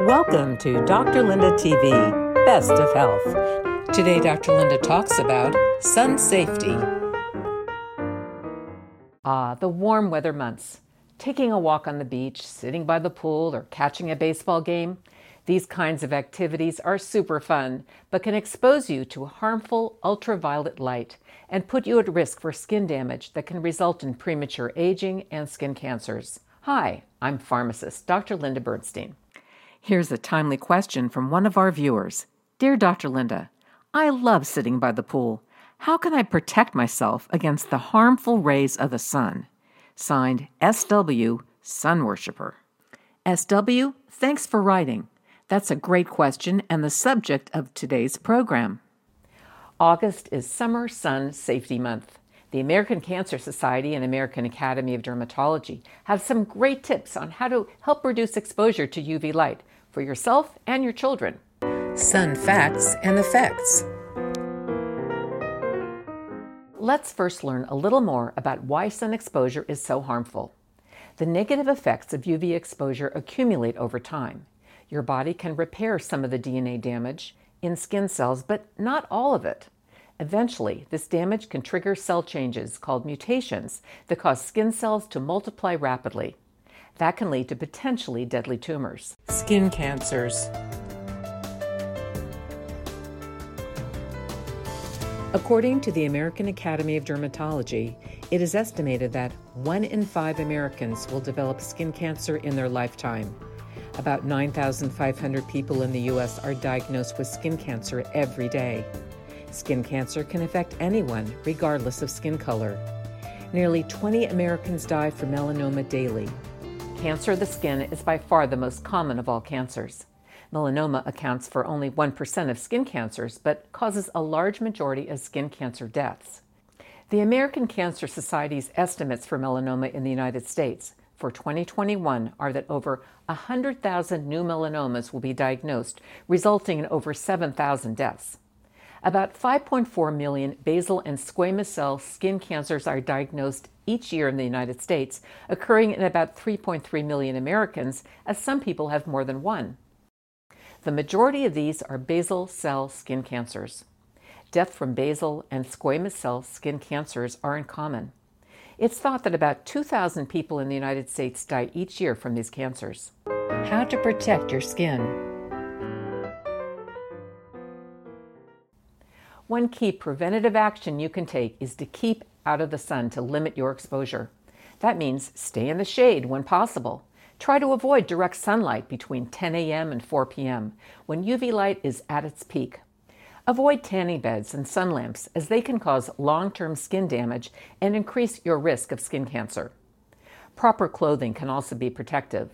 Welcome to Dr. Linda TV, Best of Health. Today, Dr. Linda talks about sun safety. Ah, the warm weather months. Taking a walk on the beach, sitting by the pool, or catching a baseball game. These kinds of activities are super fun, but can expose you to harmful ultraviolet light and put you at risk for skin damage that can result in premature aging and skin cancers. Hi, I'm pharmacist Dr. Linda Bernstein. Here's a timely question from one of our viewers Dear Dr. Linda, I love sitting by the pool. How can I protect myself against the harmful rays of the sun? Signed SW, Sun Worshipper. SW, thanks for writing. That's a great question and the subject of today's program. August is Summer Sun Safety Month. The American Cancer Society and American Academy of Dermatology have some great tips on how to help reduce exposure to UV light for yourself and your children. Sun facts and effects. Let's first learn a little more about why sun exposure is so harmful. The negative effects of UV exposure accumulate over time. Your body can repair some of the DNA damage in skin cells, but not all of it. Eventually, this damage can trigger cell changes called mutations that cause skin cells to multiply rapidly. That can lead to potentially deadly tumors. Skin cancers. According to the American Academy of Dermatology, it is estimated that one in five Americans will develop skin cancer in their lifetime. About 9,500 people in the U.S. are diagnosed with skin cancer every day. Skin cancer can affect anyone, regardless of skin color. Nearly 20 Americans die from melanoma daily, Cancer of the skin is by far the most common of all cancers. Melanoma accounts for only 1% of skin cancers, but causes a large majority of skin cancer deaths. The American Cancer Society's estimates for melanoma in the United States for 2021 are that over 100,000 new melanomas will be diagnosed, resulting in over 7,000 deaths. About 5.4 million basal and squamous cell skin cancers are diagnosed each year in the United States, occurring in about 3.3 million Americans, as some people have more than one. The majority of these are basal cell skin cancers. Death from basal and squamous cell skin cancers are uncommon. It's thought that about 2,000 people in the United States die each year from these cancers. How to protect your skin. One key preventative action you can take is to keep out of the sun to limit your exposure. That means stay in the shade when possible. Try to avoid direct sunlight between 10 a.m. and 4 p.m. when UV light is at its peak. Avoid tanning beds and sun lamps as they can cause long term skin damage and increase your risk of skin cancer. Proper clothing can also be protective.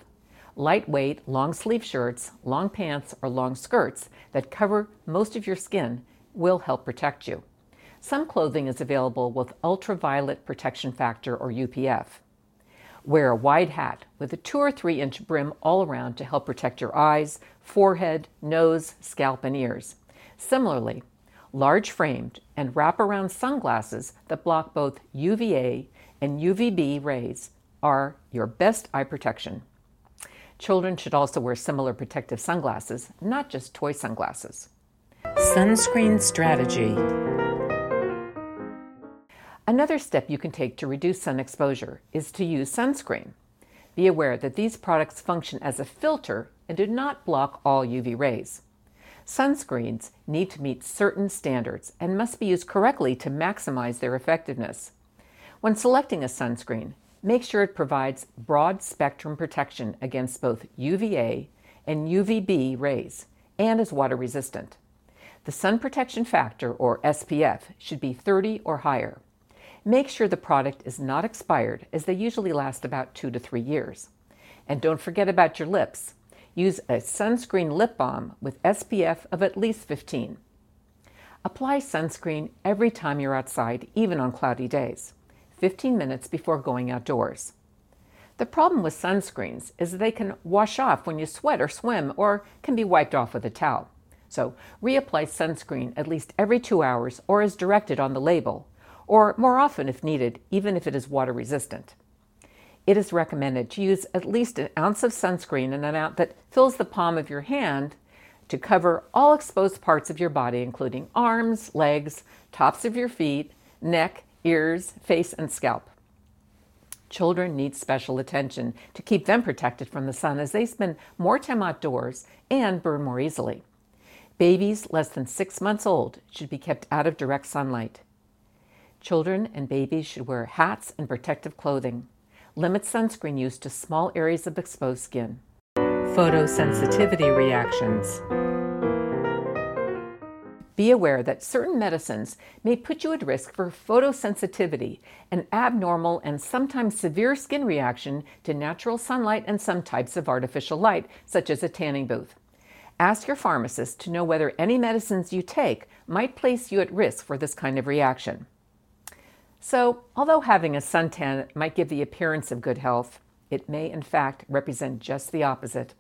Lightweight, long sleeve shirts, long pants, or long skirts that cover most of your skin will help protect you. Some clothing is available with ultraviolet protection factor or UPF. Wear a wide hat with a 2 or 3 inch brim all around to help protect your eyes, forehead, nose, scalp, and ears. Similarly, large framed and wraparound sunglasses that block both UVA and UVB rays are your best eye protection. Children should also wear similar protective sunglasses, not just toy sunglasses. Sunscreen strategy. Another step you can take to reduce sun exposure is to use sunscreen. Be aware that these products function as a filter and do not block all UV rays. Sunscreens need to meet certain standards and must be used correctly to maximize their effectiveness. When selecting a sunscreen, make sure it provides broad spectrum protection against both UVA and UVB rays and is water resistant. The sun protection factor, or SPF, should be 30 or higher. Make sure the product is not expired, as they usually last about two to three years. And don't forget about your lips. Use a sunscreen lip balm with SPF of at least 15. Apply sunscreen every time you're outside, even on cloudy days, 15 minutes before going outdoors. The problem with sunscreens is they can wash off when you sweat or swim or can be wiped off with a towel. So reapply sunscreen at least every two hours or as directed on the label, or more often if needed, even if it is water resistant. it is recommended to use at least an ounce of sunscreen, an amount that fills the palm of your hand, to cover all exposed parts of your body, including arms, legs, tops of your feet, neck, ears, face, and scalp. Children need special attention to keep them protected from the sun as they spend more time outdoors and burn more easily. Babies less than six months old should be kept out of direct sunlight. Children and babies should wear hats and protective clothing. Limit sunscreen use to small areas of exposed skin. Photosensitivity reactions. Be aware that certain medicines may put you at risk for photosensitivity, an abnormal and sometimes severe skin reaction to natural sunlight and some types of artificial light, such as a tanning booth. Ask your pharmacist to know whether any medicines you take might place you at risk for this kind of reaction. So, although having a suntan might give the appearance of good health, it may in fact represent just the opposite.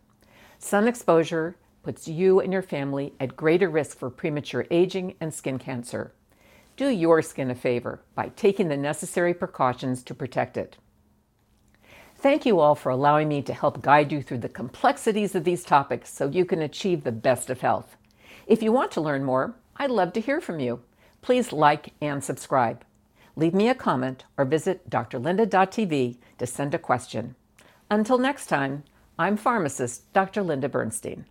Sun exposure puts you and your family at greater risk for premature aging and skin cancer. Do your skin a favor by taking the necessary precautions to protect it. Thank you all for allowing me to help guide you through the complexities of these topics so you can achieve the best of health. If you want to learn more, I'd love to hear from you. Please like and subscribe. Leave me a comment or visit drlinda.tv to send a question. Until next time, I'm pharmacist Dr. Linda Bernstein.